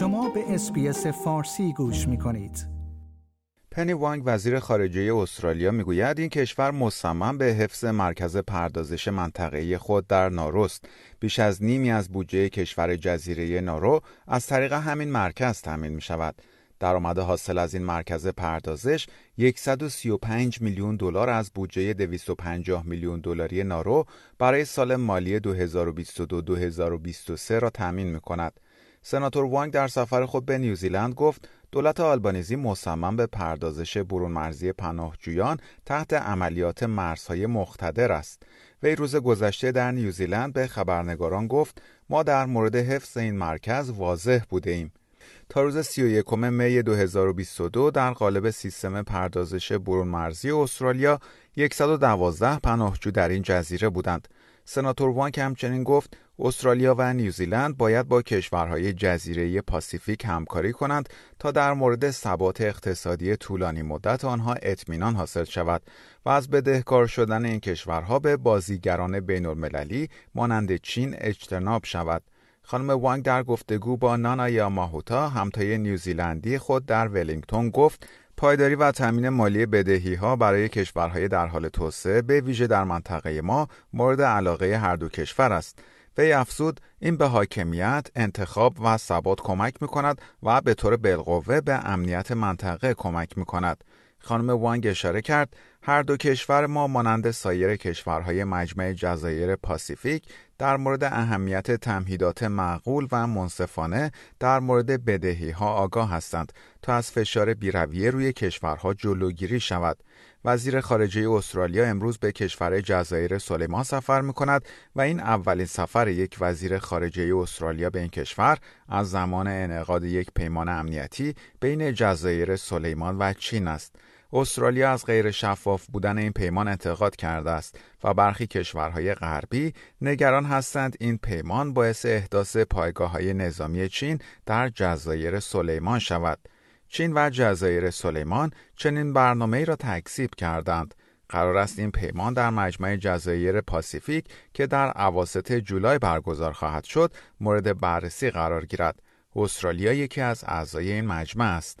شما به اسپیس فارسی گوش می کنید. پنی وانگ وزیر خارجه استرالیا می‌گوید این کشور مصمم به حفظ مرکز پردازش منطقه‌ای خود در ناروست. بیش از نیمی از بودجه کشور جزیره نارو از طریق همین مرکز تامین می شود. درآمد حاصل از این مرکز پردازش 135 میلیون دلار از بودجه 250 میلیون دلاری نارو برای سال مالی 2022-2023 را تامین می کند. سناتور وانگ در سفر خود به نیوزیلند گفت دولت آلبانیزی مصمم به پردازش برون مرزی پناهجویان تحت عملیات مرزهای مختدر است. وی روز گذشته در نیوزیلند به خبرنگاران گفت ما در مورد حفظ این مرکز واضح بوده ایم. تا روز 31 می 2022 در قالب سیستم پردازش برون مرزی استرالیا 112 پناهجو در این جزیره بودند. سناتور وانک همچنین گفت استرالیا و نیوزیلند باید با کشورهای جزیره پاسیفیک همکاری کنند تا در مورد ثبات اقتصادی طولانی مدت آنها اطمینان حاصل شود و از بدهکار شدن این کشورها به بازیگران بین المللی مانند چین اجتناب شود. خانم وانگ در گفتگو با نانا ماهوتا همتای نیوزیلندی خود در ولینگتون گفت پایداری و تامین مالی بدهی ها برای کشورهای در حال توسعه به ویژه در منطقه ما مورد علاقه هر دو کشور است. وی افزود این به حاکمیت، انتخاب و ثبات کمک می کند و به طور بالقوه به امنیت منطقه کمک می کند. خانم وانگ اشاره کرد هر دو کشور ما مانند سایر کشورهای مجمع جزایر پاسیفیک در مورد اهمیت تمهیدات معقول و منصفانه در مورد بدهی ها آگاه هستند تا از فشار بیرویه روی کشورها جلوگیری شود. وزیر خارجه استرالیا امروز به کشور جزایر سلیمان سفر می کند و این اولین سفر یک وزیر خارجه استرالیا به این کشور از زمان انعقاد یک پیمان امنیتی بین جزایر سلیمان و چین است. استرالیا از غیر شفاف بودن این پیمان انتقاد کرده است و برخی کشورهای غربی نگران هستند این پیمان باعث احداث پایگاه های نظامی چین در جزایر سلیمان شود. چین و جزایر سلیمان چنین برنامه را تکذیب کردند. قرار است این پیمان در مجمع جزایر پاسیفیک که در اواسط جولای برگزار خواهد شد مورد بررسی قرار گیرد. استرالیا یکی از اعضای این مجمع است.